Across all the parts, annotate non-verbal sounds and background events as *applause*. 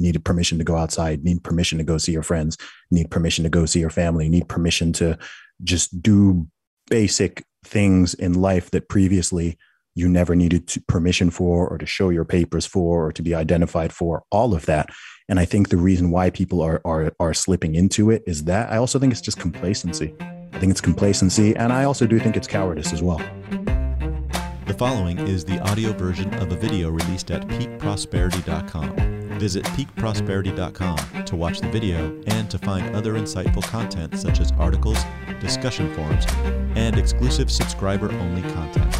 need permission to go outside, need permission to go see your friends, need permission to go see your family, need permission to just do basic things in life that previously you never needed permission for or to show your papers for or to be identified for all of that. And i think the reason why people are are are slipping into it is that i also think it's just complacency. I think it's complacency and i also do think it's cowardice as well the following is the audio version of a video released at peakprosperity.com Visit peakprosperity.com to watch the video and to find other insightful content such as articles, discussion forums, and exclusive subscriber only content.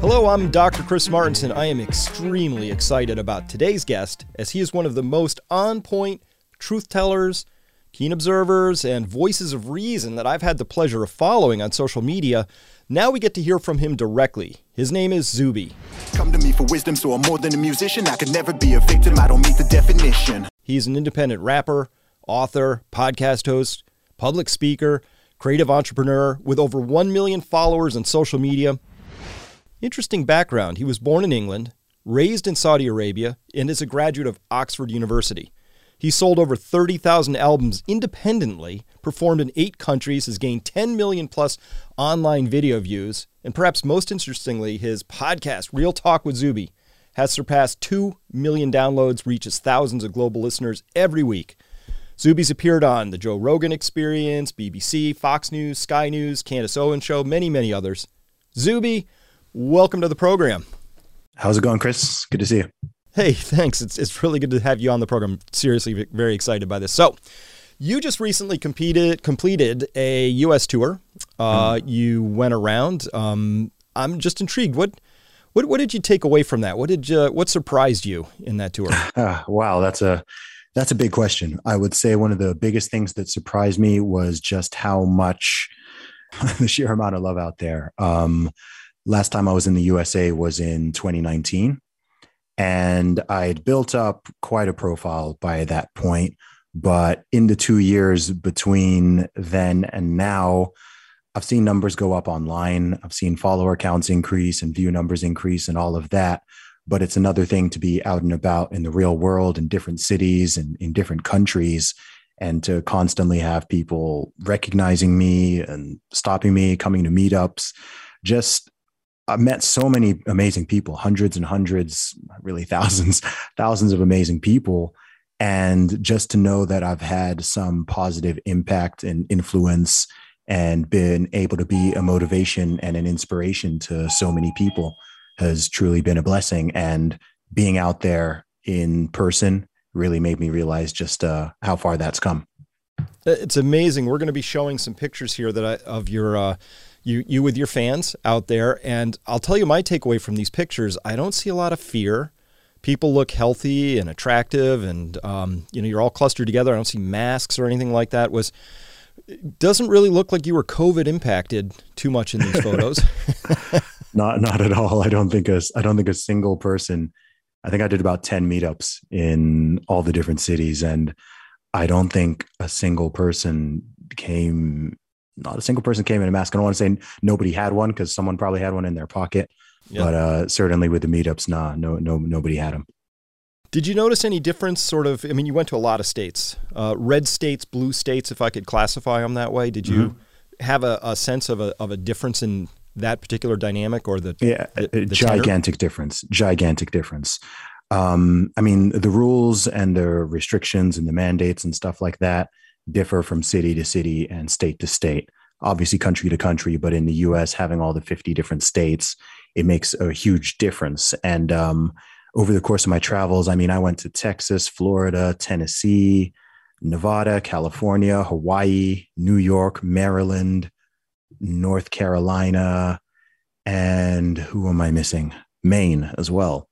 Hello, I'm Dr. Chris Martenson. I am extremely excited about today's guest as he is one of the most on point truth tellers, keen observers, and voices of reason that I've had the pleasure of following on social media. Now we get to hear from him directly. His name is Zuby. Come to me for wisdom, so I'm more than a musician. I could never be a victim, I don't meet the definition. He's an independent rapper, author, podcast host, public speaker, creative entrepreneur with over 1 million followers on social media. Interesting background. He was born in England, raised in Saudi Arabia, and is a graduate of Oxford University. He sold over 30,000 albums independently, performed in eight countries, has gained 10 million plus online video views, and perhaps most interestingly, his podcast, Real Talk with Zuby, has surpassed 2 million downloads, reaches thousands of global listeners every week. Zuby's appeared on The Joe Rogan Experience, BBC, Fox News, Sky News, Candace Owens Show, many, many others. Zuby, welcome to the program. How's it going, Chris? Good to see you. Hey, *laughs* thanks. It's, it's really good to have you on the program. Seriously, very excited by this. So, you just recently competed, completed a U.S. tour. Uh, mm. You went around. Um, I'm just intrigued. What, what, what did you take away from that? What did you, what surprised you in that tour? Uh, *laughs* wow, that's a that's a big question. I would say one of the biggest things that surprised me was just how much *laughs* the sheer amount of love out there. Um, last time I was in the USA was in 2019 and I'd built up quite a profile by that point. But in the two years between then and now, I've seen numbers go up online. I've seen follower counts increase and view numbers increase and all of that. But it's another thing to be out and about in the real world in different cities and in different countries and to constantly have people recognizing me and stopping me, coming to meetups. Just I've met so many amazing people, hundreds and hundreds, really thousands, *laughs* thousands of amazing people. And just to know that I've had some positive impact and influence and been able to be a motivation and an inspiration to so many people has truly been a blessing. And being out there in person really made me realize just uh, how far that's come. It's amazing. We're going to be showing some pictures here that I, of your uh, you you with your fans out there. And I'll tell you my takeaway from these pictures. I don't see a lot of fear. People look healthy and attractive, and um, you know you're all clustered together. I don't see masks or anything like that. Was doesn't really look like you were COVID impacted too much in these *laughs* photos. *laughs* not not at all. I don't think a I don't think a single person. I think I did about ten meetups in all the different cities, and I don't think a single person came not a single person came in a mask. I don't want to say nobody had one because someone probably had one in their pocket, but uh, certainly with the meetups, nah, no, no, nobody had them. Did you notice any difference? Sort of. I mean, you went to a lot of states, uh, red states, blue states, if I could classify them that way. Did you mm-hmm. have a, a, sense of a of a difference in that particular dynamic or the yeah the, the gigantic tenor? difference? Gigantic difference. Um, I mean, the rules and the restrictions and the mandates and stuff like that differ from city to city and state to state, obviously country to country. But in the US, having all the 50 different states, it makes a huge difference. And um, over the course of my travels, I mean, I went to Texas, Florida, Tennessee, Nevada, California, Hawaii, New York, Maryland, North Carolina, and who am I missing? Maine as well.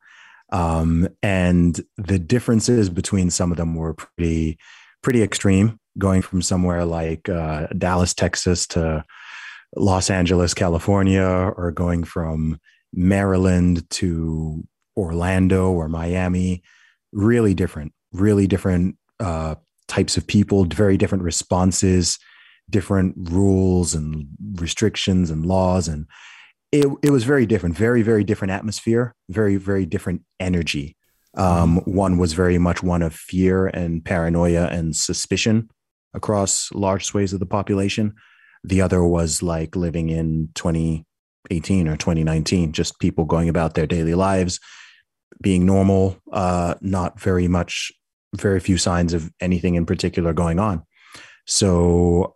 Um, and the differences between some of them were pretty, pretty extreme going from somewhere like uh, Dallas, Texas to Los Angeles, California, or going from Maryland to Orlando or Miami, really different, really different uh, types of people, very different responses, different rules and restrictions and laws. And it, it was very different, very, very different atmosphere, very, very different energy. Um, one was very much one of fear and paranoia and suspicion across large swathes of the population. The other was like living in 2018 or 2019, just people going about their daily lives, being normal, uh, not very much, very few signs of anything in particular going on. So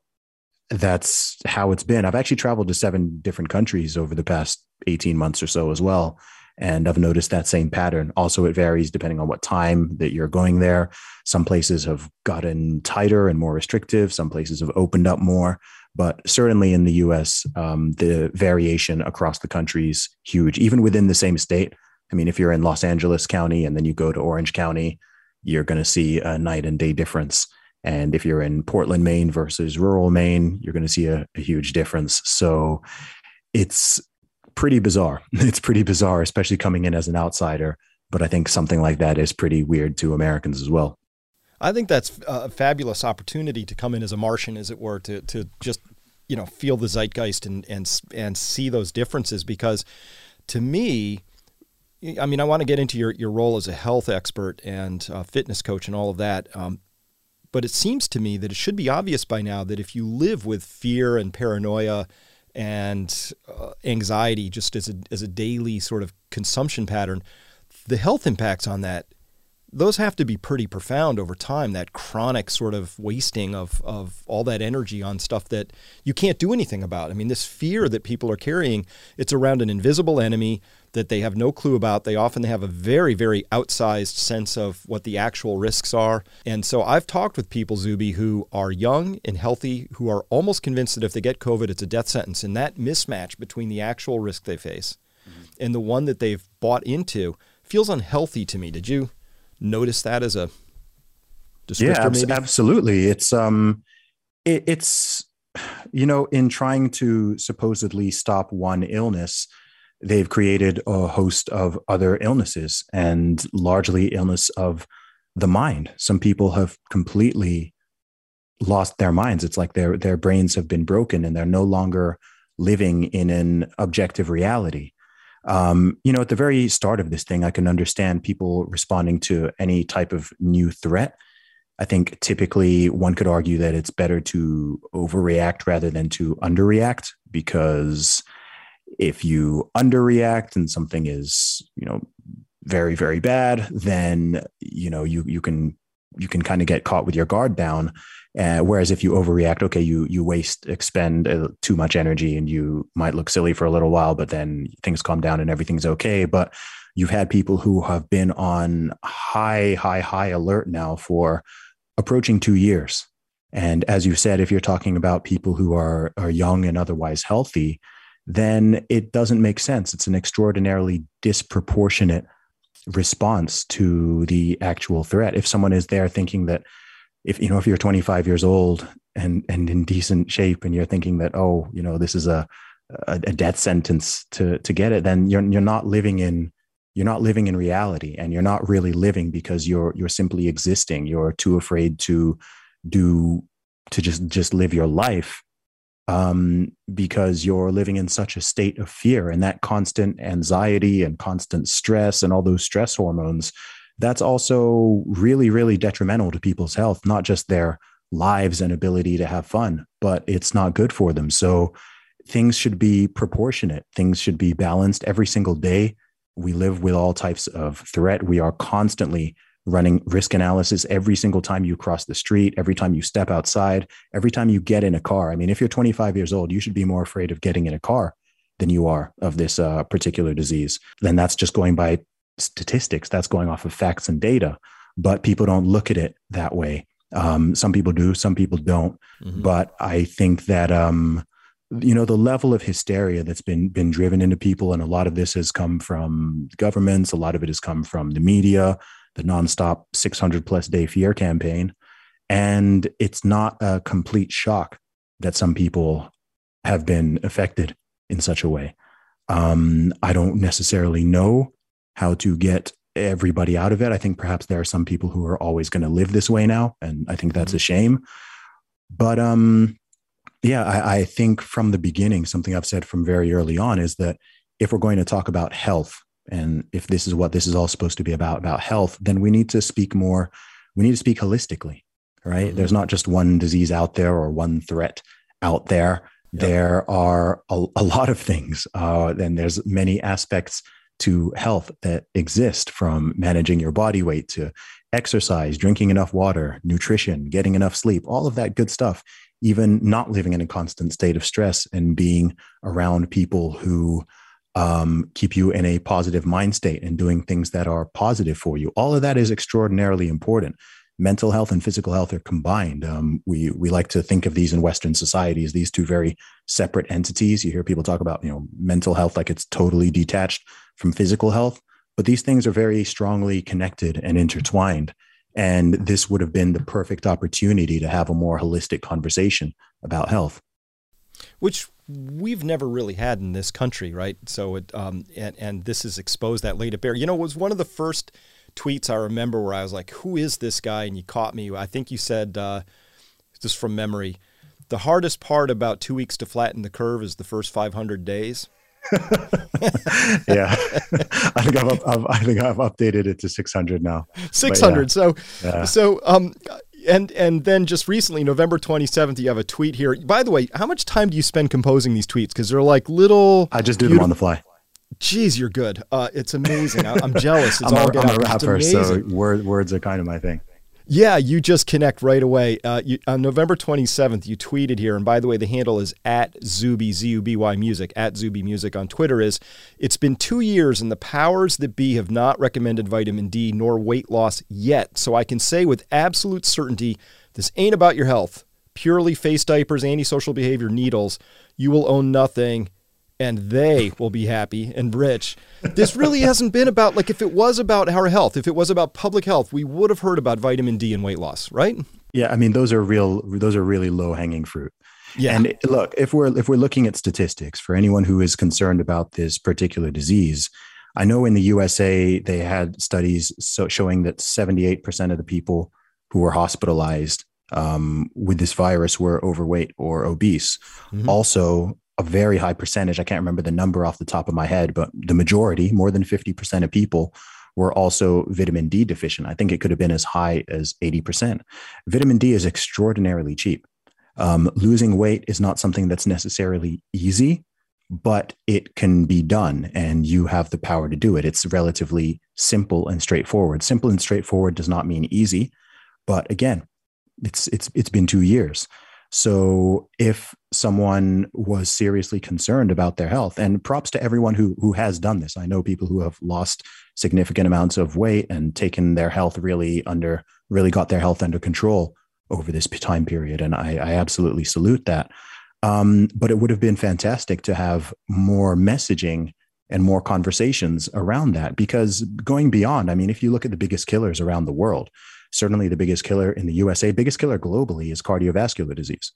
that's how it's been. I've actually traveled to seven different countries over the past 18 months or so as well. And I've noticed that same pattern. Also, it varies depending on what time that you're going there. Some places have gotten tighter and more restrictive, some places have opened up more. But certainly in the US, um, the variation across the country is huge, even within the same state. I mean, if you're in Los Angeles County and then you go to Orange County, you're going to see a night and day difference. And if you're in Portland, Maine versus rural Maine, you're going to see a, a huge difference. So it's pretty bizarre. *laughs* It's pretty bizarre, especially coming in as an outsider. But I think something like that is pretty weird to Americans as well. I think that's a fabulous opportunity to come in as a Martian, as it were, to to just you know feel the zeitgeist and and and see those differences. Because to me, I mean, I want to get into your your role as a health expert and fitness coach and all of that. Um, but it seems to me that it should be obvious by now that if you live with fear and paranoia and uh, anxiety just as a, as a daily sort of consumption pattern, the health impacts on that those have to be pretty profound over time that chronic sort of wasting of, of all that energy on stuff that you can't do anything about. I mean this fear that people are carrying it's around an invisible enemy that they have no clue about they often have a very very outsized sense of what the actual risks are and so i've talked with people zuby who are young and healthy who are almost convinced that if they get covid it's a death sentence and that mismatch between the actual risk they face mm-hmm. and the one that they've bought into feels unhealthy to me did you notice that as a descriptor? Yeah, ab- absolutely. It's um, it, it's you know, in trying to supposedly stop one illness, they've created a host of other illnesses and largely illness of the mind. Some people have completely lost their minds. It's like their their brains have been broken and they're no longer living in an objective reality um, you know, at the very start of this thing, I can understand people responding to any type of new threat. I think typically one could argue that it's better to overreact rather than to underreact because if you underreact and something is, you know, very very bad, then you know you you can you can kind of get caught with your guard down. Uh, whereas if you overreact, okay, you you waste, expend uh, too much energy, and you might look silly for a little while, but then things calm down and everything's okay. But you've had people who have been on high, high, high alert now for approaching two years. And as you said, if you're talking about people who are are young and otherwise healthy, then it doesn't make sense. It's an extraordinarily disproportionate response to the actual threat. If someone is there thinking that if you know if you're 25 years old and and in decent shape and you're thinking that oh you know this is a a, a death sentence to to get it then you're you're not living in you're not living in reality and you're not really living because you're you're simply existing you're too afraid to do to just just live your life um, because you're living in such a state of fear and that constant anxiety and constant stress and all those stress hormones that's also really, really detrimental to people's health, not just their lives and ability to have fun, but it's not good for them. So things should be proportionate, things should be balanced every single day. We live with all types of threat. We are constantly running risk analysis every single time you cross the street, every time you step outside, every time you get in a car. I mean, if you're 25 years old, you should be more afraid of getting in a car than you are of this uh, particular disease. Then that's just going by statistics. That's going off of facts and data, but people don't look at it that way. Um, some people do, some people don't. Mm-hmm. But I think that um, you know the level of hysteria that's been been driven into people, and a lot of this has come from governments. A lot of it has come from the media, the nonstop 600 plus day fear campaign, and it's not a complete shock that some people have been affected in such a way. Um, I don't necessarily know how to get everybody out of it. I think perhaps there are some people who are always going to live this way now, and I think that's a mm-hmm. shame. But um, yeah, I, I think from the beginning, something I've said from very early on is that if we're going to talk about health and if this is what this is all supposed to be about about health then we need to speak more we need to speak holistically right mm-hmm. there's not just one disease out there or one threat out there yep. there are a, a, lot of things uh, and there's many aspects to health that exist from managing your body weight to exercise drinking enough water nutrition getting enough sleep all of that good stuff even not living in a constant state of stress and being around people who um, keep you in a positive mind state and doing things that are positive for you. All of that is extraordinarily important. Mental health and physical health are combined. Um, we we like to think of these in Western societies, these two very separate entities. You hear people talk about you know mental health like it's totally detached from physical health, but these things are very strongly connected and intertwined. And this would have been the perfect opportunity to have a more holistic conversation about health. Which we've never really had in this country, right? So, it, um, and, and this has exposed that laid it bare. You know, it was one of the first tweets I remember where I was like, who is this guy? And you caught me. I think you said, uh, just from memory, the hardest part about two weeks to flatten the curve is the first 500 days. *laughs* yeah, *laughs* I think I've, I've, I think I've updated it to 600 now. 600. Yeah. So, yeah. so um, and and then just recently, November 27th, you have a tweet here. By the way, how much time do you spend composing these tweets? Because they're like little. I just do them on the fly. Geez, you're good. Uh, it's amazing. I, am jealous. It's *laughs* I'm, all a, I'm a rapper, so word, words are kind of my thing. Yeah, you just connect right away. Uh, you, on November 27th, you tweeted here, and by the way, the handle is at Zuby, Z U B Y Music, at Zuby Music on Twitter. Is it's been two years, and the powers that be have not recommended vitamin D nor weight loss yet. So I can say with absolute certainty, this ain't about your health. Purely face diapers, antisocial behavior, needles. You will own nothing and they will be happy and rich. This really hasn't been about, like, if it was about our health, if it was about public health, we would have heard about vitamin D and weight loss, right? Yeah. I mean, those are real, those are really low hanging fruit. Yeah. And look, if we're if we're looking at statistics for anyone who is concerned about this particular disease, I know in the USA they had studies so showing that 78% of the people who were hospitalized um, with this virus were overweight or obese. Mm-hmm. Also, a very high percentage. I can't remember the number off the top of my head, but the majority, more than 50% of people were also vitamin D deficient. I think it could have been as high as 80%. Vitamin D is extraordinarily cheap. Um, losing weight is not something that's necessarily easy, but it can be done and you have the power to do it. It's relatively simple and straightforward. Simple and straightforward does not mean easy, but again, it's it's it's been 2 years. So if someone was seriously concerned about their health, and props to everyone who who has done this. I know people who have lost significant amounts of weight and taken their health really under really got their health under control over this time period, and I, I absolutely salute that. Um, but it would have been fantastic to have more messaging and more conversations around that because going beyond, I mean, if you look at the biggest killers around the world, certainly the biggest killer in the USA, biggest killer globally is cardiovascular disease.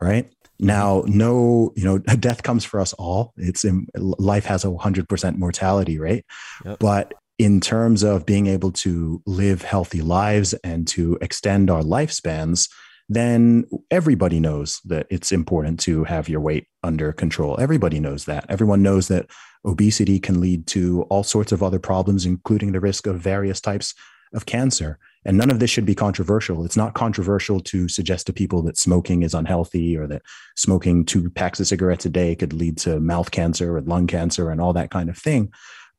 Right now, no, you know, *laughs* death comes for us all. It's in, life has a hundred percent mortality rate, yep. but in terms of being able to live healthy lives and to extend our lifespans, then everybody knows that it's important to have your weight under control. Everybody knows that. Everyone knows that obesity can lead to all sorts of other problems, including the risk of various types of cancer. And none of this should be controversial. It's not controversial to suggest to people that smoking is unhealthy or that smoking two packs of cigarettes a day could lead to mouth cancer or lung cancer and all that kind of thing.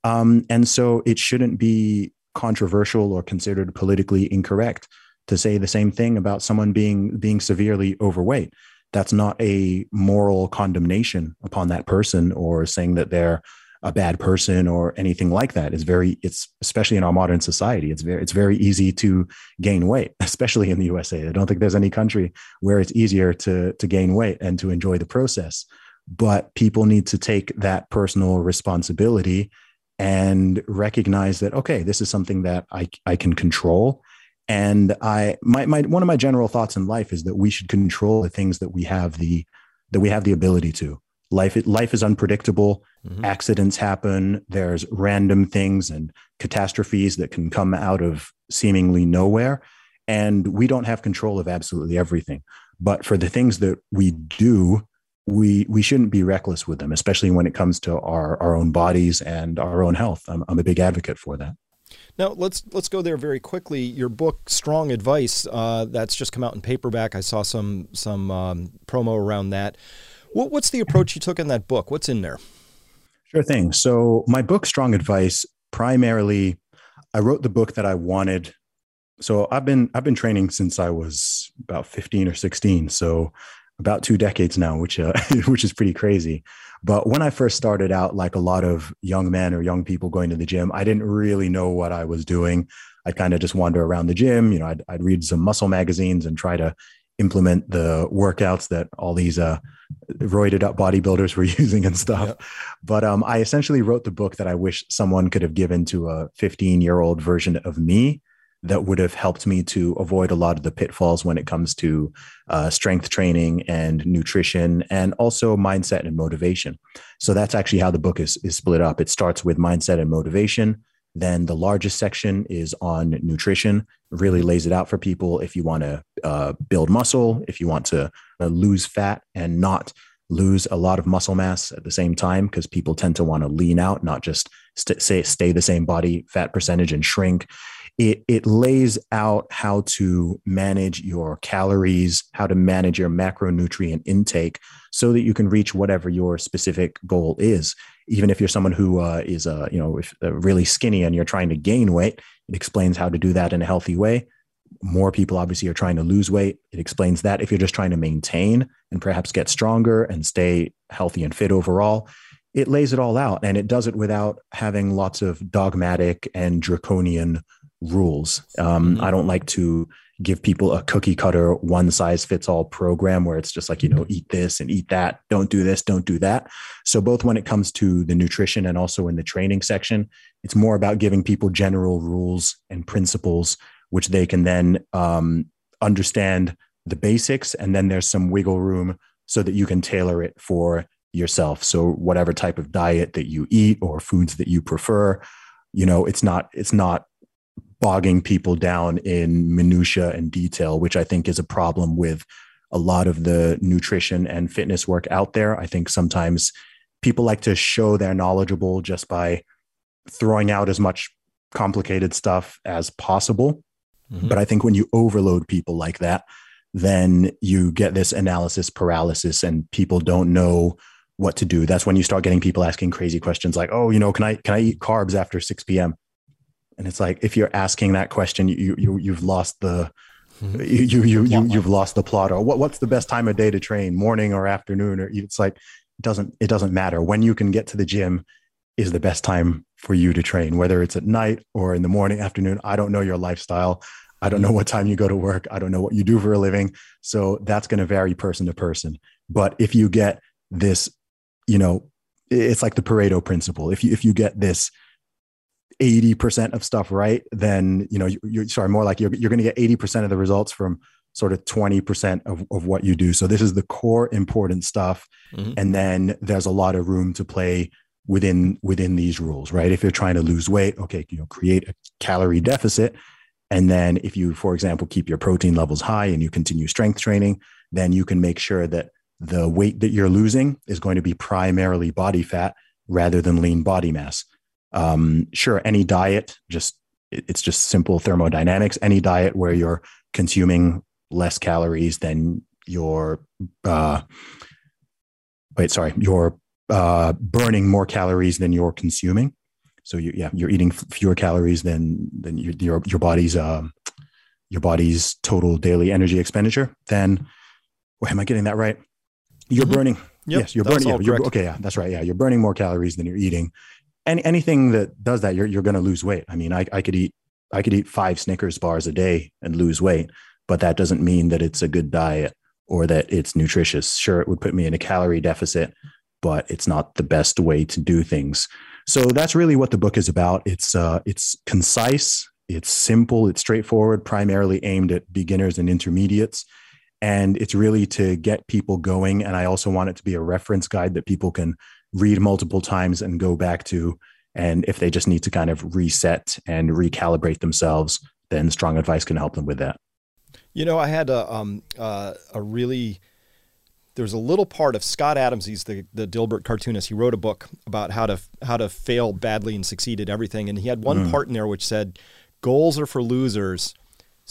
Um, and so it shouldn't be controversial or considered politically incorrect to say the same thing about someone being being severely overweight. That's not a moral condemnation upon that person or saying that they're a bad person or anything like that. It's very, it's especially in our modern society, it's very, it's very easy to gain weight, *laughs* especially in the USA. I don't think there's any country where it's easier to to gain weight and to enjoy the process. But people need to take that personal responsibility and recognize that okay, this is something that I I can control. And I my my one of my general thoughts in life is that we should control the things that we have the that we have the ability to life life is unpredictable mm-hmm. accidents happen there's random things and catastrophes that can come out of seemingly nowhere and we don't have control of absolutely everything but for the things that we do we we shouldn't be reckless with them, especially when it comes to our our own bodies and our own health. I'm, I'm a big advocate for that. Now let's let's go there very quickly. Your book, Strong Advice, uh, that's just come out in paperback. I saw some some um, promo around that. What, what's the approach you took in that book? What's in there? Sure thing. So my book, Strong Advice, primarily, I wrote the book that I wanted. So I've been I've been training since I was about 15 or 16. So about two decades now, which uh, *laughs* which is pretty crazy. But when I first started out, like a lot of young men or young people going to the gym, I didn't really know what I was doing. I'd kind of just wander around the gym. You know, I'd, I'd read some muscle magazines and try to implement the workouts that all these uh, roided up bodybuilders were *laughs* using and stuff. Yep. But um, I essentially wrote the book that I wish someone could have given to a 15 year old version of me that would have helped me to avoid a lot of the pitfalls when it comes to uh, strength training and nutrition and also mindset and motivation. So that's actually how the book is, is split up. It starts with mindset and motivation. Then the largest section is on nutrition, really lays it out for people if you want to uh, build muscle, if you want to lose fat and not lose a lot of muscle mass at the same time, because people tend to want to lean out, not just st- say, stay the same body fat percentage and shrink it, it lays out how to manage your calories, how to manage your macronutrient intake so that you can reach whatever your specific goal is. Even if you're someone who uh, is, uh, you know, if, uh, really skinny and you're trying to gain weight, it explains how to do that in a healthy way. More people obviously are trying to lose weight. It explains that if you're just trying to maintain and perhaps get stronger and stay healthy and fit overall, it lays it all out and it does it without having lots of dogmatic and draconian rules. Um, mm-hmm. I don't like to give people a cookie cutter, one size fits all program where it's just like, you know, eat this and eat that, don't do this, don't do that. So, both when it comes to the nutrition and also in the training section, it's more about giving people general rules and principles, which they can then um, understand the basics. And then there's some wiggle room so that you can tailor it for yourself. So, whatever type of diet that you eat or foods that you prefer, you know, it's not, it's not bogging people down in minutia and detail, which I think is a problem with a lot of the nutrition and fitness work out there. I think sometimes people like to show they're knowledgeable just by throwing out as much complicated stuff as possible. Mm-hmm. But I think when you overload people like that, then you get this analysis paralysis and people don't know what to do. That's when you start getting people asking crazy questions like, "Oh, you know, can I can I eat carbs after 6 p.m.?" and it's like if you're asking that question you you you've lost the mm-hmm. you you you, you have lost the plot or what what's the best time of day to train morning or afternoon or it's like it doesn't it doesn't matter when you can get to the gym is the best time for you to train whether it's at night or in the morning afternoon i don't know your lifestyle i don't know what time you go to work i don't know what you do for a living so that's going to vary person to person but if you get this you know it's like the pareto principle if you if you get this 80% of stuff right, then, you know, you, are sorry, more like you're, you're going to get 80% of the results from sort of 20% of, of what you do. So this is the core important stuff. Mm-hmm. And then there's a lot of room to play within, within these rules, right? If you're trying to lose weight, okay, you know, create a calorie deficit. And then if you, for example, keep your protein levels high and you continue strength training, then you can make sure that the weight that you're losing is going to be primarily body fat rather than lean body mass. Um, sure, any diet, just it's just simple thermodynamics. Any diet where you're consuming less calories than your uh, wait, sorry, you're uh, burning more calories than you're consuming. So you, yeah, you're eating fewer calories than than your your, your body's um, your body's total daily energy expenditure. Then, wait, am I getting that right? You're mm-hmm. burning. Yep, yes, you're burning. Yeah, you're, okay, yeah, that's right. Yeah, you're burning more calories than you're eating any anything that does that, you're you're going to lose weight. I mean, I, I could eat I could eat five Snickers bars a day and lose weight, but that doesn't mean that it's a good diet or that it's nutritious. Sure, it would put me in a calorie deficit, but it's not the best way to do things. So that's really what the book is about. It's uh, it's concise, it's simple, it's straightforward, primarily aimed at beginners and intermediates. And it's really to get people going. And I also want it to be a reference guide that people can read multiple times and go back to. And if they just need to kind of reset and recalibrate themselves, then strong advice can help them with that. You know, I had a um, uh, a really there's a little part of Scott Adams. He's the the Dilbert cartoonist. He wrote a book about how to how to fail badly and succeed at everything. And he had one mm. part in there which said, "Goals are for losers."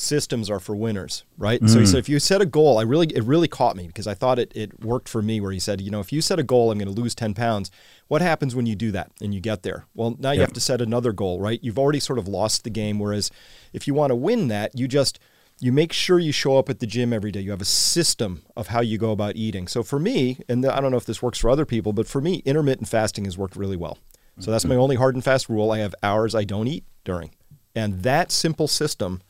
systems are for winners, right? Mm. So he said, if you set a goal, I really, it really caught me because I thought it, it worked for me where he said, you know, if you set a goal, I'm going to lose 10 pounds. What happens when you do that and you get there? Well, now you have to set another goal, right? You've already sort of lost the game. Whereas if you want to win that, you just, you make sure you show up at the gym every day. You have a system of how you go about eating. So for me, and I don't know if this works for other people, but for me, intermittent fasting has worked really well. So that's my only hard and fast rule. I have hours I don't eat during. And that simple system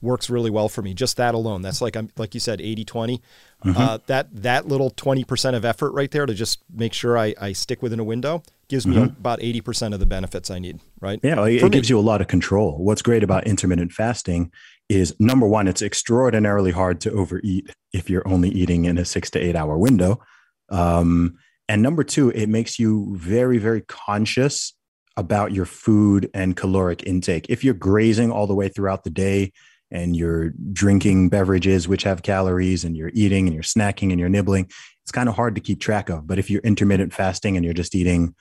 works really well for me. Just that alone. That's like I'm like you said, 80 20. Mm-hmm. Uh, that that little 20% of effort right there to just make sure I, I stick within a window gives me mm-hmm. about 80% of the benefits I need, right? Yeah, it, it gives you a lot of control. What's great about intermittent fasting is number one, it's extraordinarily hard to overeat if you're only eating in a six to eight hour window. Um, and number two, it makes you very, very conscious about your food and caloric intake. If you're grazing all the way throughout the day, and you're drinking beverages which have calories and you're eating and you're snacking and you're nibbling, it's kind of hard to keep track of. But if you're intermittent fasting and you're just eating,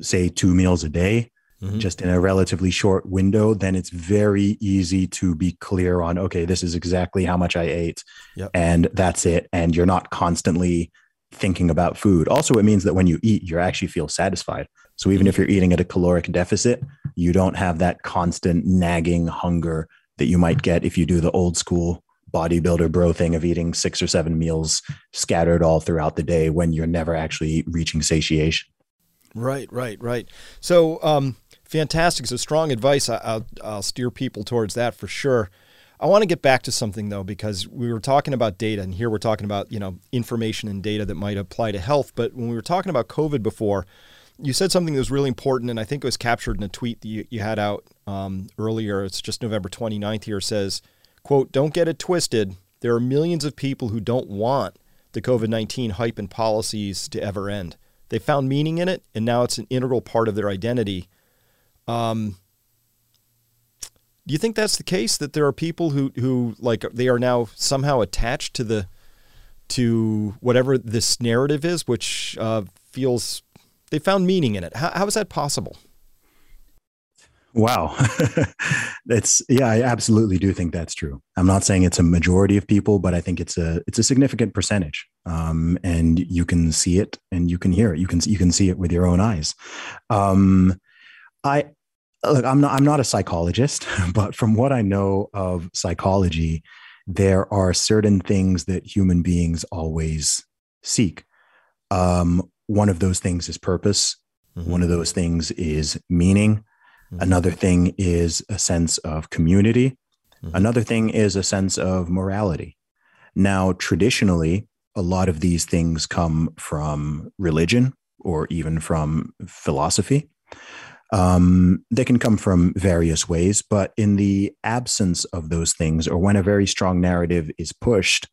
say, two meals a day, mm-hmm. just in a relatively short window, then it's very easy to be clear on, okay, this is exactly how much I ate yep. and that's it. And you're not constantly thinking about food. Also, it means that when you eat, you actually feel satisfied. So even if you're eating at a caloric deficit, you don't have that constant nagging hunger that you might get if you do the old school bodybuilder bro thing of eating six or seven meals scattered all throughout the day when you're never actually reaching satiation. Right, right, right. So, um, fantastic. So, strong advice. I, will I'll steer people towards that for sure. I want to get back to something though, because we were talking about data, and here we're talking about you know information and data that might apply to health. But when we were talking about COVID before, you said something that was really important, and I think it was captured in a tweet that you, you had out um, earlier. It's just November 29th here. says, quote, don't get it twisted. There are millions of people who don't want the COVID 19 hype and policies to ever end. They found meaning in it, and now it's an integral part of their identity. Um, do you think that's the case that there are people who, who like they are now somehow attached to the to whatever this narrative is, which uh, feels they found meaning in it. How, how is that possible? Wow. *laughs* that's yeah, I absolutely do think that's true. I'm not saying it's a majority of people, but I think it's a it's a significant percentage. Um, and you can see it and you can hear it. You can you can see it with your own eyes. Um, I look, I'm not I'm not a psychologist, *laughs* but from what I know of psychology, there are certain things that human beings always seek. Um, one of those things is purpose. Mm-hmm. One of those things is meaning. Mm-hmm. Another thing is a sense of community. Mm-hmm. Another thing is a sense of morality. Now, traditionally, a lot of these things come from religion or even from philosophy. Um, they can come from various ways, but in the absence of those things, or when a very strong narrative is pushed,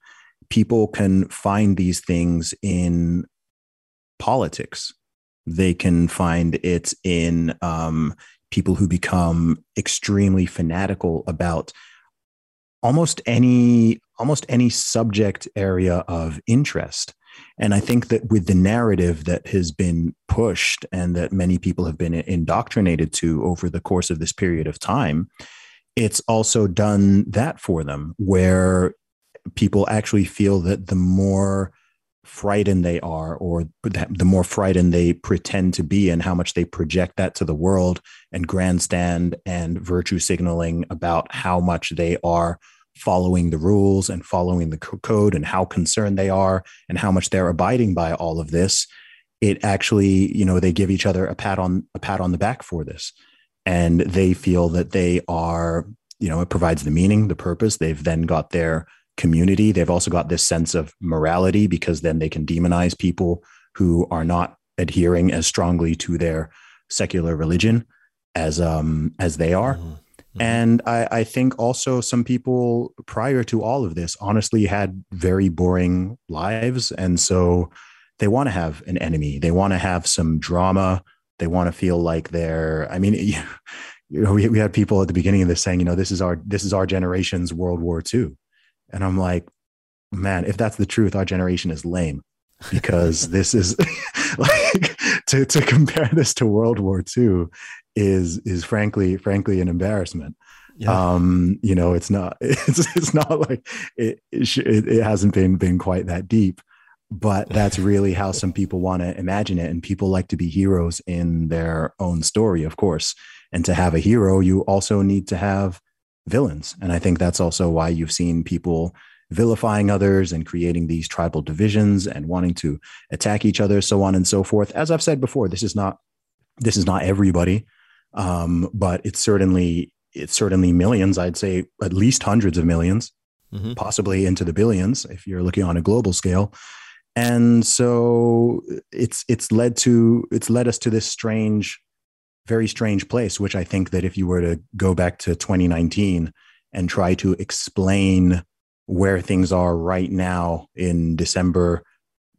people can find these things in politics. They can find it in um, people who become extremely fanatical about almost any almost any subject area of interest. And I think that with the narrative that has been pushed and that many people have been indoctrinated to over the course of this period of time, it's also done that for them, where people actually feel that the more frightened they are or the more frightened they pretend to be and how much they project that to the world and grandstand and virtue signaling about how much they are following the rules and following the code and how concerned they are and how much they're abiding by all of this it actually you know they give each other a pat on a pat on the back for this and they feel that they are you know it provides the meaning the purpose they've then got their community. They've also got this sense of morality because then they can demonize people who are not adhering as strongly to their secular religion as um as they are. Mm-hmm. Mm-hmm. And I, I think also some people prior to all of this honestly had very boring lives. And so they want to have an enemy. They want to have some drama. They want to feel like they're, I mean, *laughs* you know, we, we had people at the beginning of this saying, you know, this is our, this is our generation's World War II. And I'm like, man, if that's the truth, our generation is lame. because this is *laughs* like to, to compare this to World War II is is frankly frankly an embarrassment. Yeah. Um, you know, it's not *laughs* it's it's not like it it, it hasn't been been quite that deep, but that's really how some people want to imagine it, and people like to be heroes in their own story, of course. And to have a hero, you also need to have villains, and I think that's also why you've seen people vilifying others and creating these tribal divisions and wanting to attack each other, so on and so forth. As I've said before, this is not this is not everybody, um, but it's certainly it's certainly millions. I'd say at least hundreds of 1000000s mm-hmm. possibly into the billions if you're looking on a global scale. And so it's it's led to it's led us to this strange, very strange place. Which I think that if you were to go back to 2019 and try to explain where things are right now in December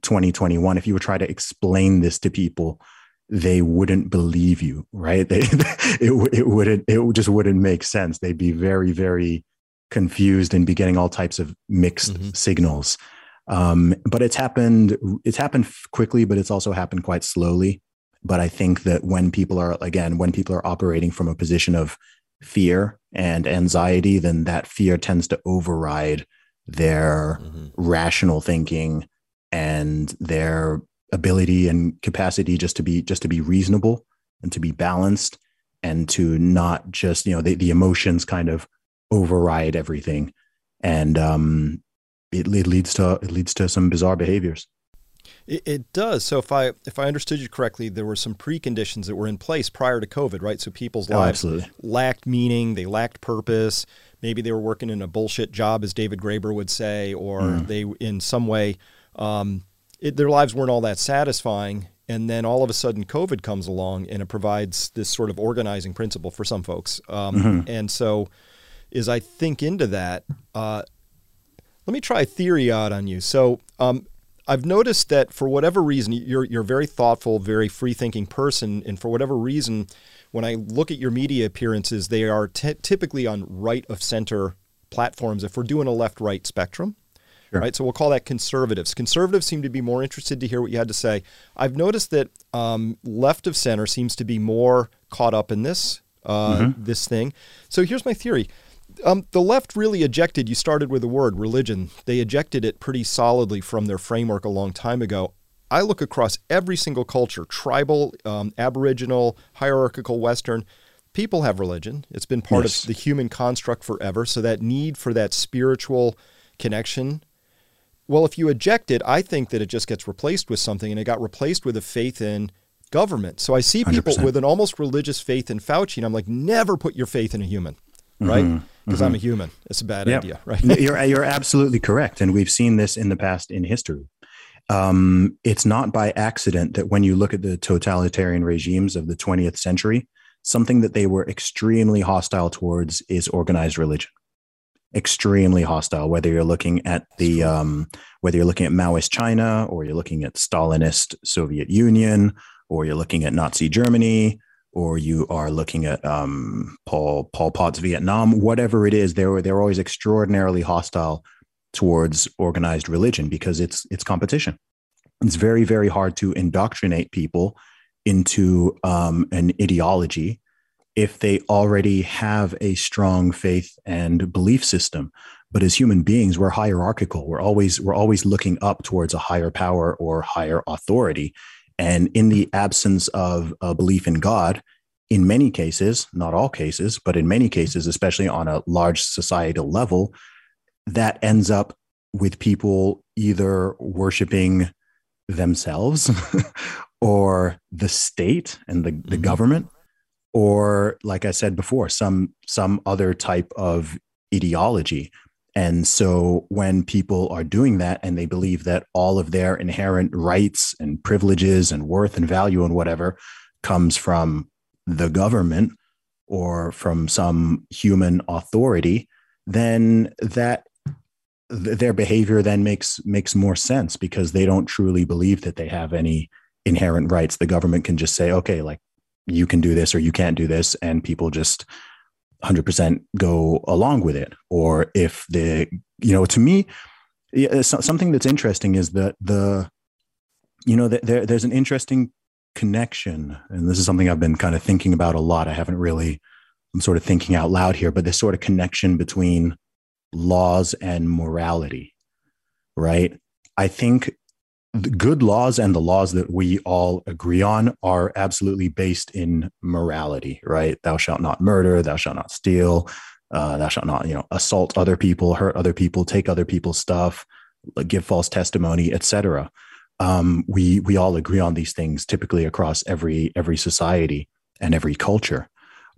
2021, if you would try to explain this to people, they wouldn't believe you, right? *laughs* They, it, it wouldn't, it just wouldn't make sense. They'd be very, very confused and be getting all types of mixed mm-hmm. signals. Um, but it's happened, it's happened quickly, but it's also happened quite slowly. But I think that when people are, again, when people are operating from a position of fear and anxiety, then that fear tends to override their mm-hmm. rational thinking and their ability and capacity just to be just to be reasonable and to be balanced and to not just you know the, the emotions kind of override everything and um it, it leads to it leads to some bizarre behaviors it, it, does. So if I if I understood you correctly, there were some preconditions that were in place prior to COVID, right? So people's oh, lives absolutely. lacked meaning, they lacked purpose, maybe they were working in a bullshit job, as David Graeber would say, or mm. they in some way um, it, their lives weren't all that satisfying. And then all of a sudden, COVID comes along and it provides this sort of organizing principle for some folks. Um, mm-hmm. And so, as I think into that, uh, let me try a theory out on you. So, um, I've noticed that for whatever reason, you're you're a very thoughtful, very free thinking person, and for whatever reason, when I look at your media appearances, they are t- typically on right of center platforms. If we're doing a left right spectrum, Sure. Right. So we'll call that conservatives. Conservatives seem to be more interested to hear what you had to say. I've noticed that um, left of center seems to be more caught up in this uh, mm-hmm. this thing. So here's my theory. Um, the left really ejected, you started with the word religion. They ejected it pretty solidly from their framework a long time ago. I look across every single culture tribal, um, aboriginal, hierarchical, Western people have religion. It's been part yes. of the human construct forever. So that need for that spiritual connection well, if you eject it, I think that it just gets replaced with something, and it got replaced with a faith in government. So I see people 100%. with an almost religious faith in Fauci, and I'm like, never put your faith in a human, right? Because mm-hmm. mm-hmm. I'm a human. It's a bad yep. idea, right? you're you're absolutely correct, and we've seen this in the past in history. Um, it's not by accident that when you look at the totalitarian regimes of the 20th century, something that they were extremely hostile towards is organized religion. Extremely hostile whether you're looking at the um, whether you're looking at maoist china or you're looking at stalinist soviet union or you're looking at nazi germany or you are looking at um, paul pol pot's vietnam whatever it is they're they're always extraordinarily hostile towards organized religion because it's it's competition. It's very very hard to indoctrinate people into um, an ideology if they already have a strong faith and belief system. But as human beings we're hierarchical. We're always we're always looking up towards a higher power or higher authority. And in the absence of a belief in god in many cases not all cases but in many cases especially on a large societal level that ends up with people either worshiping themselves *laughs* or the state and the, the mm-hmm. government or like i said before some some other type of ideology and so when people are doing that and they believe that all of their inherent rights and privileges and worth and value and whatever comes from the government or from some human authority then that their behavior then makes makes more sense because they don't truly believe that they have any inherent rights the government can just say okay like you can do this or you can't do this and people just 100% go along with it or if the you know to me uh, something that's interesting is that the you know, there, there's an interesting connection, and this is something I've been kind of thinking about a lot. I haven't really, I'm sort of thinking out loud here, but this sort of connection between laws and morality, right? I think the good laws and the laws that we all agree on are absolutely based in morality, right? Thou shalt not murder, thou shalt not steal, uh, thou shalt not, you know, assault other people, hurt other people, take other people's stuff, give false testimony, etc. Um, we we all agree on these things typically across every every society and every culture.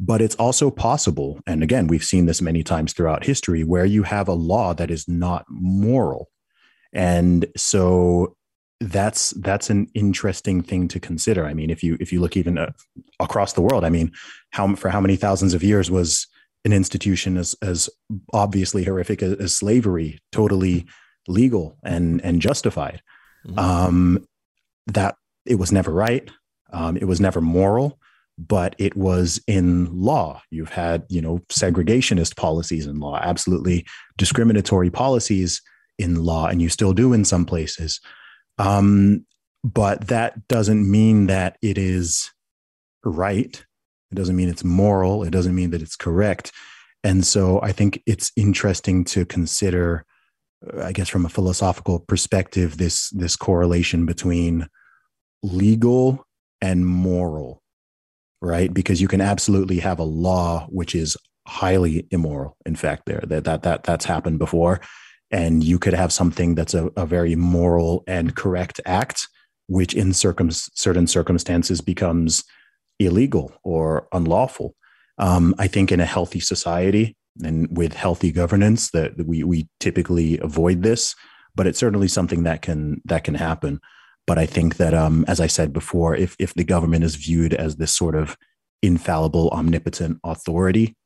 But it's also possible, and again, we've seen this many times throughout history, where you have a law that is not moral. And so that's that's an interesting thing to consider. I mean, if you if you look even uh, across the world, I mean, how for how many thousands of years was an institution as as obviously horrific as, as slavery totally legal and and justified? Mm-hmm. Um, that it was never right. Um, it was never moral, but it was in law. You've had you know segregationist policies in law, absolutely discriminatory policies in law, and you still do in some places. Um, but that doesn't mean that it is right. It doesn't mean it's moral. It doesn't mean that it's correct. And so I think it's interesting to consider, uh, I guess, from a philosophical perspective, this this correlation between legal and moral, right? Because you can absolutely have a law which is highly immoral. In fact, there that that that that's happened before, and you could have something that's a, a very moral and correct act which in circum- certain circumstances becomes illegal or unlawful um, i think in a healthy society and with healthy governance that we, we typically avoid this but it's certainly something that can that can happen but i think that um, as i said before if if the government is viewed as this sort of infallible omnipotent authority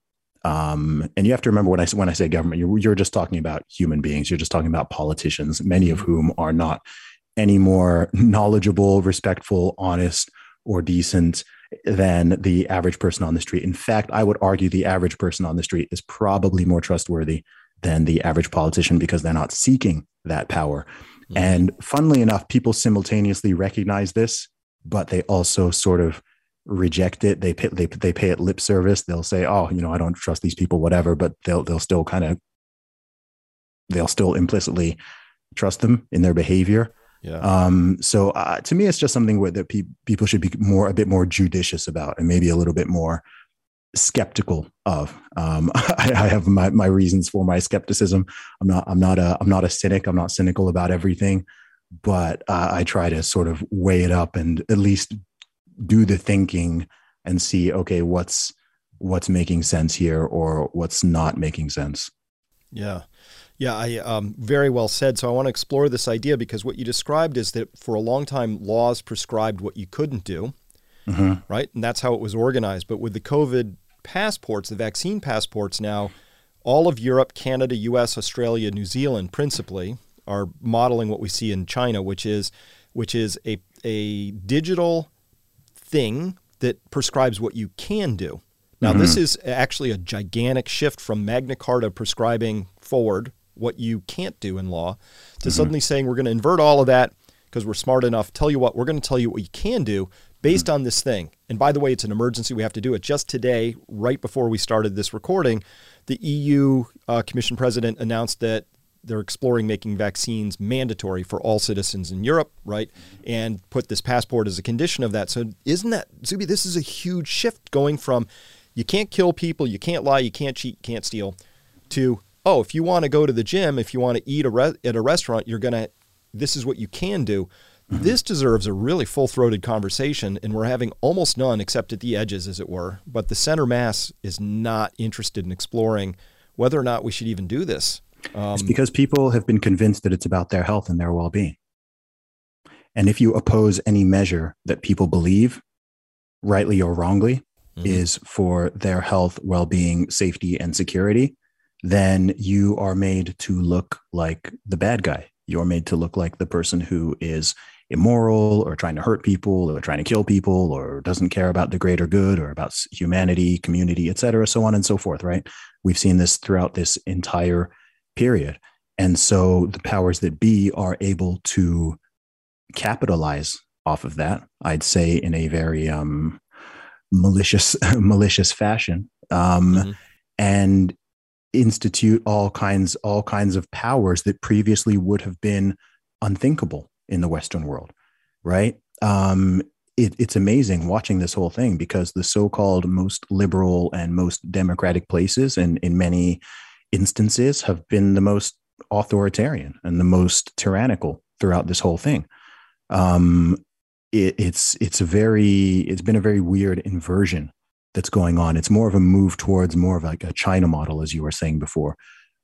um, and you have to remember when I when I say government, you're, you're just talking about human beings. You're just talking about politicians, many of whom are not any more *laughs* knowledgeable, respectful, honest, or decent than the average person on the street. In fact, I would argue the average person on the street is probably more trustworthy than the average politician because they're not seeking that power. Mm-hmm. And funnily enough, people simultaneously recognize this, but they also sort of reject it. They pay, they they pay it lip service. They'll say, "Oh, you know, I don't trust these people, whatever," but they'll they'll still kind of they'll still implicitly trust them in their behavior. Yeah. Um, so uh, to me, it's just something where that pe- people should be more a bit more judicious about, and maybe a little bit more skeptical of. Um, *laughs* I, I, have my my reasons for my skepticism. I'm not I'm not a I'm not a cynic. I'm not cynical about everything, but uh, I try to sort of weigh it up and at least do the thinking and see okay what's what's making sense here or what's not making sense yeah yeah i um, very well said so i want to explore this idea because what you described is that for a long time laws prescribed what you couldn't do mm-hmm. right and that's how it was organized but with the covid passports the vaccine passports now all of europe canada us australia new zealand principally are modeling what we see in china which is which is a, a digital thing that prescribes what you can do. Now, mm-hmm. this is actually a gigantic shift from Magna Carta prescribing forward what you can't do in law to mm-hmm. suddenly saying we're going to invert all of that because we're smart enough. Tell you what, we're going to tell you what you can do based mm-hmm. on this thing. And by the way, it's an emergency. We have to do it. Just today, right before we started this recording, the EU uh, Commission President announced that they're exploring making vaccines mandatory for all citizens in Europe, right? And put this passport as a condition of that. So isn't that Zuby? This is a huge shift going from you can't kill people, you can't lie, you can't cheat, you can't steal, to oh, if you want to go to the gym, if you want to eat a re- at a restaurant, you're gonna. This is what you can do. Mm-hmm. This deserves a really full throated conversation, and we're having almost none except at the edges, as it were. But the center mass is not interested in exploring whether or not we should even do this. Um, it's because people have been convinced that it's about their health and their well being. And if you oppose any measure that people believe, rightly or wrongly, mm-hmm. is for their health, well being, safety, and security, then you are made to look like the bad guy. You're made to look like the person who is immoral or trying to hurt people or trying to kill people or doesn't care about the greater good or about humanity, community, et cetera, so on and so forth, right? We've seen this throughout this entire period. And so the powers that be are able to capitalize off of that. I'd say in a very um, malicious *laughs* malicious fashion, um, mm-hmm. and institute all kinds all kinds of powers that previously would have been unthinkable in the Western world. Right? Um, it, it's amazing watching this whole thing because the so-called most liberal and most democratic places, and in many instances, have been the most authoritarian and the most tyrannical throughout this whole thing. Um, it, it's it's a very it's been a very weird inversion that's going on. It's more of a move towards more of like a China model, as you were saying before,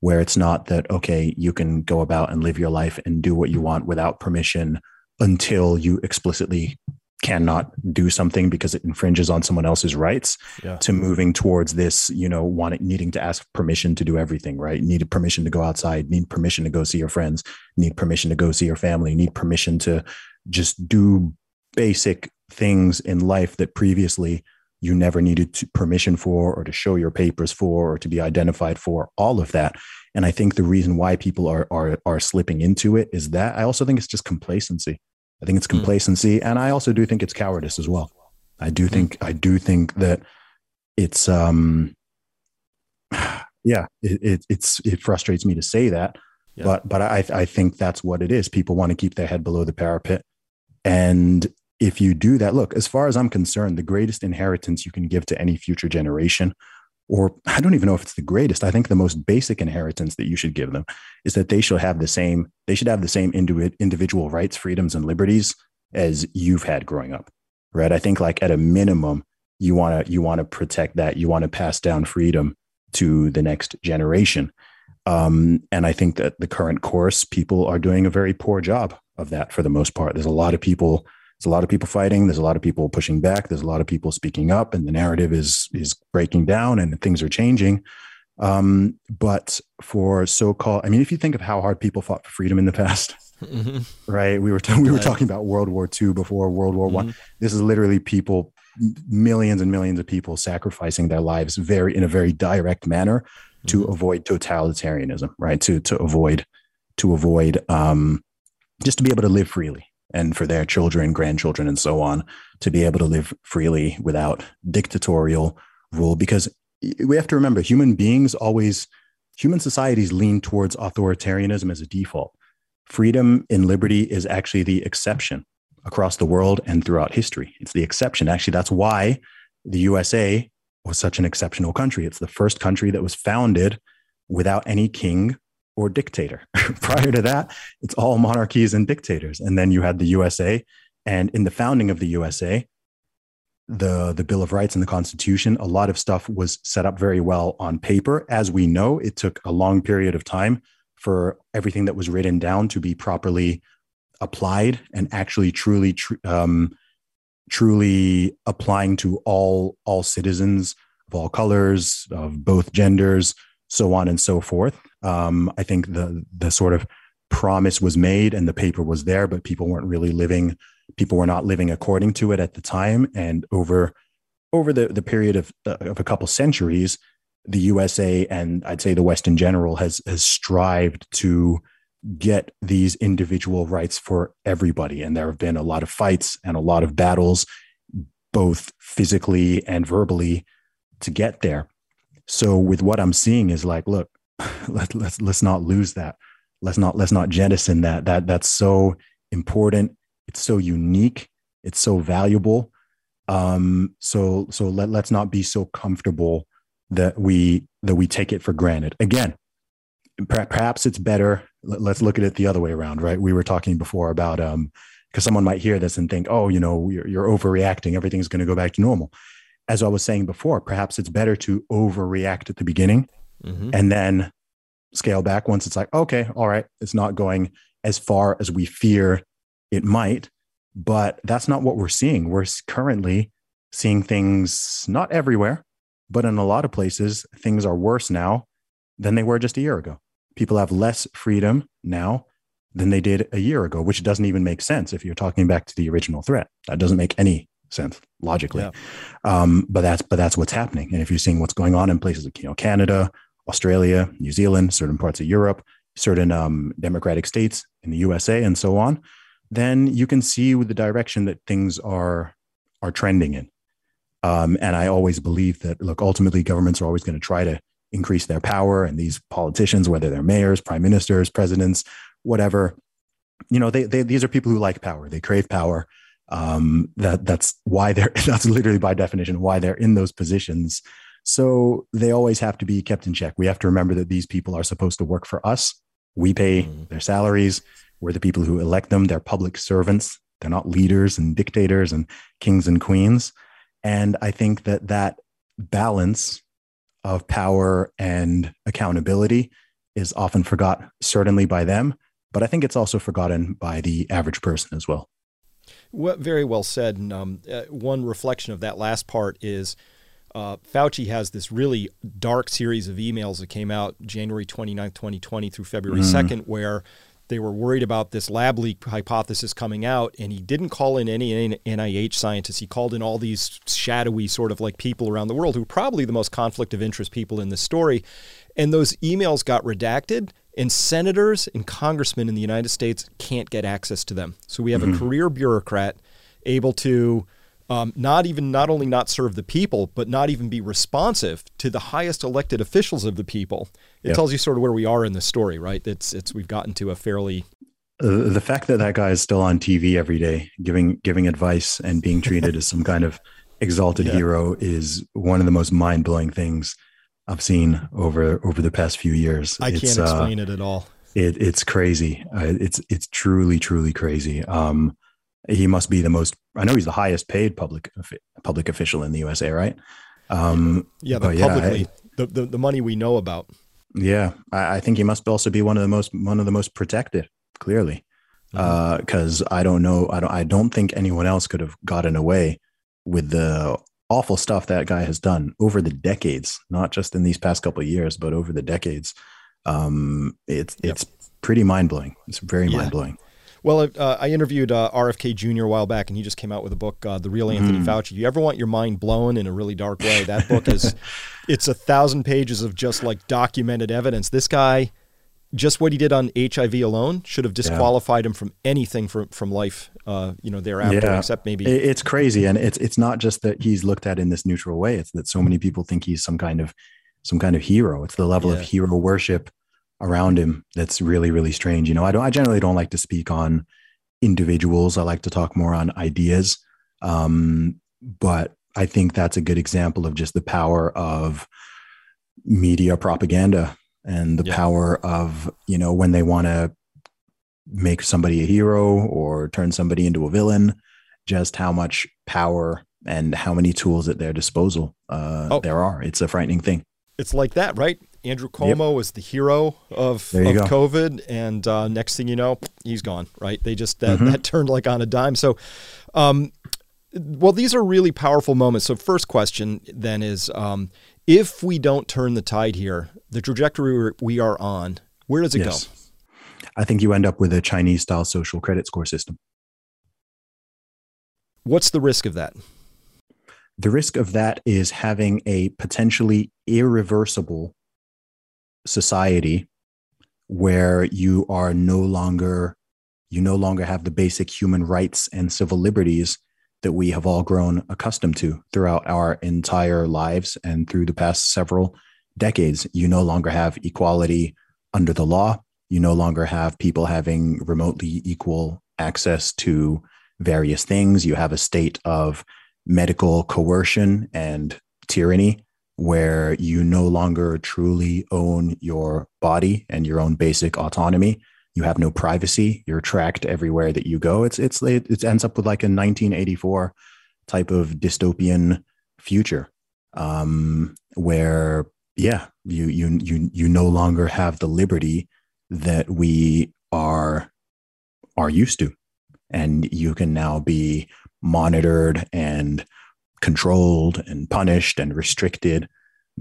where it's not that okay, you can go about and live your life and do what you mm-hmm. want without permission until you explicitly cannot do something because it infringes on someone else's rights yeah. to moving towards this you know wanting needing to ask permission to do everything right need permission to go outside need permission to go see your friends need permission to go see your family need permission to just do basic things in life that previously you never needed to permission for or to show your papers for or to be identified for all of that and i think the reason why people are are are slipping into it is that i also think it's just complacency i think it's hmm. complacency mm. and i also do think it's cowardice as well i do hmm. think mm. i do think that it's um *sighs* yeah it, it it's it frustrates me to say that yeah. but but i i think that's what it is people want to keep their head below the parapet and if you do that, look, as far as I'm concerned, the greatest inheritance you can give to any future generation, or I don't even know if it's the greatest, I think the most basic inheritance that you should give them is that they should have the same, they should have the same individual rights, freedoms, and liberties as you've had growing up. Right. I think like at a minimum, you want to you want to protect that. You want to pass down freedom to the next generation. Um, and I think that the current course, people are doing a very poor job of that for the most part. There's a lot of people there's a lot of people fighting. There's a lot of people pushing back. There's a lot of people speaking up, and the narrative is is breaking down, and things are changing. Um, but for so-called, I mean, if you think of how hard people fought for freedom in the past, *laughs* mm-hmm. right? We were t- we were talking about World War II before World War One. Mm-hmm. This is literally people, millions and millions of people sacrificing their lives very in a very direct manner to mm-hmm. avoid totalitarianism, right? To to avoid to avoid um, just to be able to live freely and for their children, grandchildren, and so on to be able to live freely without dictatorial rule. Because we have to remember human beings always, human societies lean towards authoritarianism as a default. Freedom and liberty is actually the exception across the world and throughout history. It's the exception. Actually, that's why the USA was such an exceptional country. It's the first country that was founded without any king or dictator. *laughs* Prior to that, it's all monarchies and dictators. And then you had the USA. And in the founding of the USA, the, the Bill of Rights and the Constitution, a lot of stuff was set up very well on paper. As we know, it took a long period of time for everything that was written down to be properly applied and actually truly, tr- um, truly applying to all all citizens of all colors, of both genders, so on and so forth. Um, I think the the sort of promise was made and the paper was there, but people weren't really living. People were not living according to it at the time, and over over the the period of of a couple centuries, the USA and I'd say the West in general has has strived to get these individual rights for everybody, and there have been a lot of fights and a lot of battles, both physically and verbally, to get there. So with what I'm seeing is like, look, *sighs* let, let's let's not lose that. Let's not let's not jettison that. That that's so important. It's so unique. It's so valuable. Um, so so let let's not be so comfortable that we that we take it for granted. Again, perhaps it's better. Let's look at it the other way around, right? We were talking before about um, because someone might hear this and think, oh, you know, you're, you're overreacting. Everything's going to go back to normal as I was saying before, perhaps it's better to overreact at the beginning mm-hmm. and then scale back once it's like, okay, all right, it's not going as far as we fear it might. But that's not what we're seeing. We're currently seeing things not everywhere, but in a lot of places, things are worse now than they were just a year ago. People have less freedom now than they did a year ago, which doesn't even make sense if you're talking back to the original threat. That doesn't make any sense logically. Yeah. Um, but that's but that's what's happening. And if you're seeing what's going on in places like you know Canada, Australia, New Zealand, certain parts of Europe, certain um, democratic states in the USA, and so on, then you can see with the direction that things are are trending in. Um, and I always believe that look, ultimately, governments are always going to try to increase their power, and these politicians, whether they're mayors, prime ministers, presidents, whatever, you know, they, they these are people who like power. They crave power. Um, that that's why they're *laughs* that's literally by definition why they're in those positions. So they always have to be kept in check. We have to remember that these people are supposed to work for us. We pay mm-hmm. their salaries. We're the people who elect them. They're public servants. They're not leaders and dictators and kings and queens. And I think that that balance of power and accountability is often forgot, certainly by them, but I think it's also forgotten by the average person as well. Well, very well said. And um, uh, one reflection of that last part is uh, Fauci has this really dark series of emails that came out January 29, 2020 through February mm. 2nd, where they were worried about this lab leak hypothesis coming out, and he didn't call in any NIH scientists. He called in all these shadowy sort of like people around the world who are probably the most conflict of interest people in this story. And those emails got redacted, and senators and congressmen in the United States can't get access to them. So we have mm-hmm. a career bureaucrat able to um, not even not only not serve the people, but not even be responsive to the highest elected officials of the people. It yep. tells you sort of where we are in the story, right? It's it's we've gotten to a fairly the fact that that guy is still on TV every day, giving giving advice and being treated as some kind of exalted yeah. hero, is one of the most mind blowing things I've seen over over the past few years. I it's, can't uh, explain uh, it at all. It, it's crazy. Uh, it's it's truly truly crazy. Um, he must be the most. I know he's the highest paid public public official in the USA, right? Um, yeah, the publicly yeah, I, the, the, the money we know about. Yeah, I, I, think he must also be one of the most one of the most protected. Clearly, because mm-hmm. uh, I don't know. I don't. I don't think anyone else could have gotten away with the awful stuff that guy has done over the decades, not just in these past couple of years, but over the decades. Um, it's yep. it's pretty mind blowing. It's very yeah. mind blowing. Well, uh, I interviewed uh, RFK Jr. a while back, and he just came out with a book, uh, "The Real Anthony mm. Fauci." You ever want your mind blown in a really dark way? That book is, *laughs* it's a thousand pages of just like documented evidence. This guy, just what he did on HIV alone, should have disqualified yeah. him from anything from from life. Uh, you know, thereafter, yeah. except maybe it's crazy, and it's it's not just that he's looked at in this neutral way. It's that so many people think he's some kind of some kind of hero. It's the level yeah. of hero worship around him that's really really strange you know? I don't i generally don't like to speak on individuals. I like to talk more on ideas. Um, but i think that's a good example of just the power of media propaganda and the yeah. power of you know when they want to make somebody a hero or turn somebody into a villain just how much power and how many tools at their disposal uh, oh. there are. It's a frightening thing. It's like that right Andrew Cuomo yep. was the hero of, of COVID, and uh, next thing you know, he's gone. Right? They just that, mm-hmm. that *laughs* turned like on a dime. So, um, well, these are really powerful moments. So, first question then is, um, if we don't turn the tide here, the trajectory we are on, where does it yes. go? I think you end up with a Chinese style social credit score system. What's the risk of that? The risk of that is having a potentially irreversible society where you are no longer you no longer have the basic human rights and civil liberties that we have all grown accustomed to throughout our entire lives and through the past several decades. You no longer have equality under the law. You no longer have people having remotely equal access to various things. You have a state of medical coercion and tyranny where you no longer truly own your body and your own basic autonomy. You have no privacy. You're tracked everywhere that you go. It's it's it ends up with like a 1984 type of dystopian future, um, where yeah, you you you you no longer have the liberty that we are are used to, and you can now be monitored and controlled and punished and restricted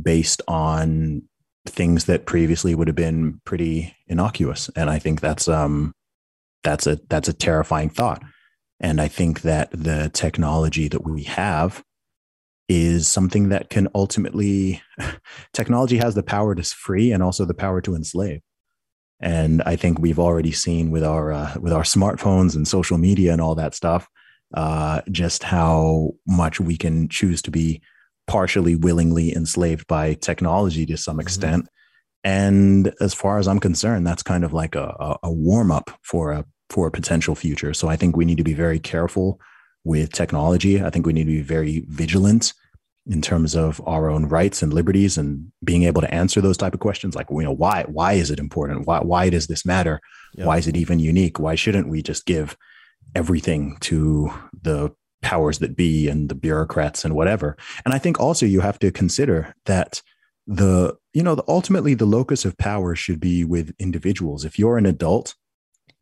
based on things that previously would have been pretty innocuous. And i think that's um that's a that's a terrifying thought. And i think that the technology that we have is something that can ultimately *laughs* technology has the power to free and also the power to enslave. And I think we've already seen with our uh, with our smartphones and social media and all that stuff, uh, just how much we can choose to be partially willingly enslaved by technology to some mm-hmm. extent. And as far as I'm concerned, that's kind of like a, a warm up for a for a potential future. So I think we need to be very careful with technology. I think we need to be very vigilant in terms of our own rights and liberties and being able to answer those type of questions like you know why why is it important why why does this matter yep. why is it even unique why shouldn't we just give everything to the powers that be and the bureaucrats and whatever. And i think also you have to consider that the you know the, ultimately the locus of power should be with individuals. If you're an adult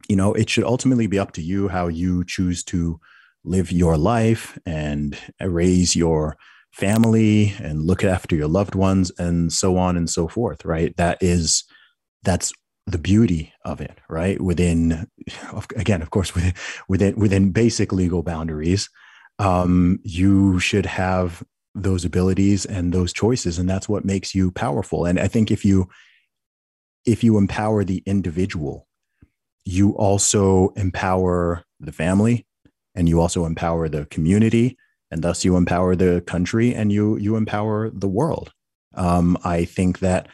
you know it should ultimately be up to you how you choose to live your life and raise your family and look after your loved ones and so on and so forth right? That is that's the beauty of it right? Within again of course *laughs* within within within basic legal boundaries um, you should have those abilities and those choices and that's what makes you powerful. And i think if you if you empower the individual you also empower the family and you also empower the community and thus you empower the country and you you empower the world. Um, i think that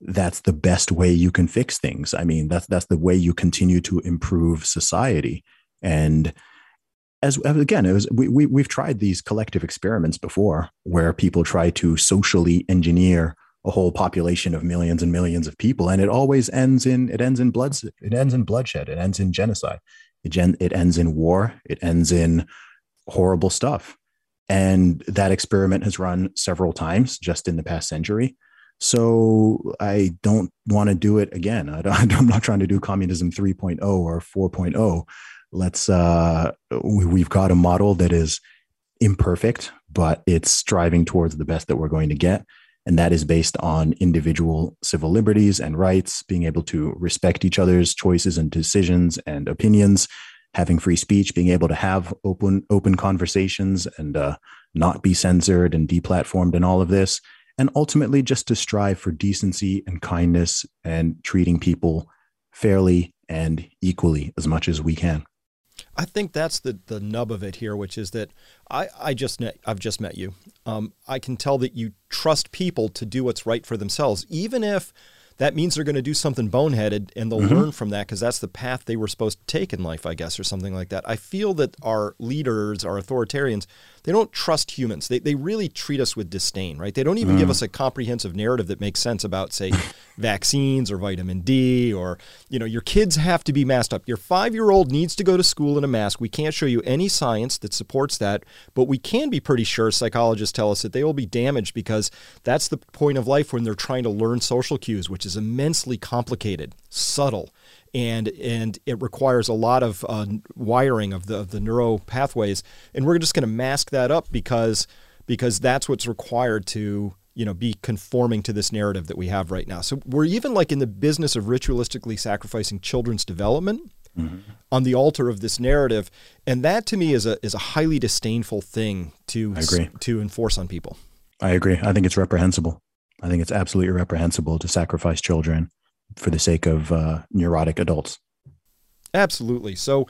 that's the best way you can fix things. I mean that's that's the way you continue to improve society. And as again it was we, we we've tried these collective experiments before where people try to socially engineer a whole population of millions and millions of people and it always ends in it ends in blood it ends in bloodshed it ends in genocide. It, gen, it ends in war it ends in horrible stuff. And that experiment has run several times just in the past century. So I don't want to do it again. I am *laughs* not trying to do communism 3.0 or 4.0. Let's, uh, we, we've got a model that is imperfect, but it's striving towards the best that we're going to get. And that is based on individual civil liberties and rights, being able to respect each other's choices and decisions and opinions, having free speech, being able to have open open conversations and uh, not be censored and deplatformed and all of this, and ultimately just to strive for decency and kindness and treating people fairly and equally as much as we can. I think that's the the nub of it here, which is that I I just met, I've just met you. Um, I can tell that you trust people to do what's right for themselves, even if that means they're going to do something boneheaded and they'll mm-hmm. learn from that because that's the path they were supposed to take in life, I guess, or something like that. I feel that our leaders, our authoritarians, they don't trust humans. They, they really treat us with disdain, right? They don't even mm. give us a comprehensive narrative that makes sense about, say, *laughs* vaccines or vitamin D or, you know, your kids have to be masked up. Your five year old needs to go to school in a mask. We can't show you any science that supports that, but we can be pretty sure, psychologists tell us, that they will be damaged because that's the point of life when they're trying to learn social cues, which is immensely complicated, subtle and and it requires a lot of uh, wiring of the of the neuro pathways, and we're just going to mask that up because because that's what's required to you know be conforming to this narrative that we have right now. So we're even like in the business of ritualistically sacrificing children's development. Mm-hmm. On the altar of this narrative, and that to me is a is a highly disdainful thing to to enforce on people. I agree. I think it's reprehensible. I think it's absolutely reprehensible to sacrifice children for the sake of uh, neurotic adults. Absolutely. So,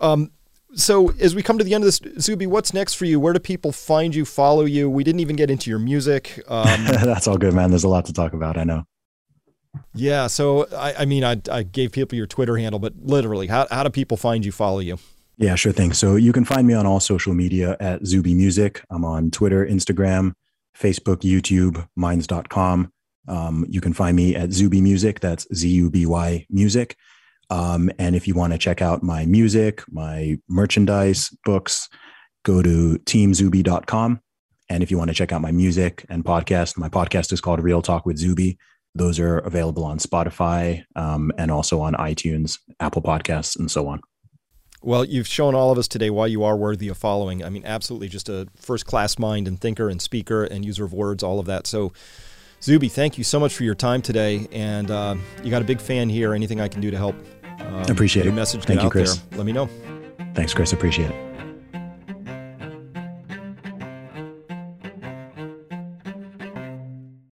um, so as we come to the end of this, Zuby, what's next for you? Where do people find you, follow you? We didn't even get into your music. Um, *laughs* That's all good, man. There's a lot to talk about. I know. Yeah. So, I, I mean, I, I gave people your Twitter handle, but literally, how, how do people find you, follow you? Yeah, sure thing. So you can find me on all social media at Zuby Music. I'm on Twitter, Instagram, Facebook, YouTube, minds.com. Um, you can find me at Zuby Music. That's Z U B Y Music. Um, and if you want to check out my music, my merchandise, books, go to teamzuby.com. And if you want to check out my music and podcast, my podcast is called Real Talk with Zuby. Those are available on Spotify um, and also on iTunes, Apple Podcasts, and so on. Well, you've shown all of us today why you are worthy of following. I mean, absolutely just a first class mind and thinker and speaker and user of words, all of that. So, Zuby, thank you so much for your time today. And uh, you got a big fan here. Anything I can do to help? Um, appreciate it. Message thank you, Chris. There, let me know. Thanks, Chris. Appreciate it.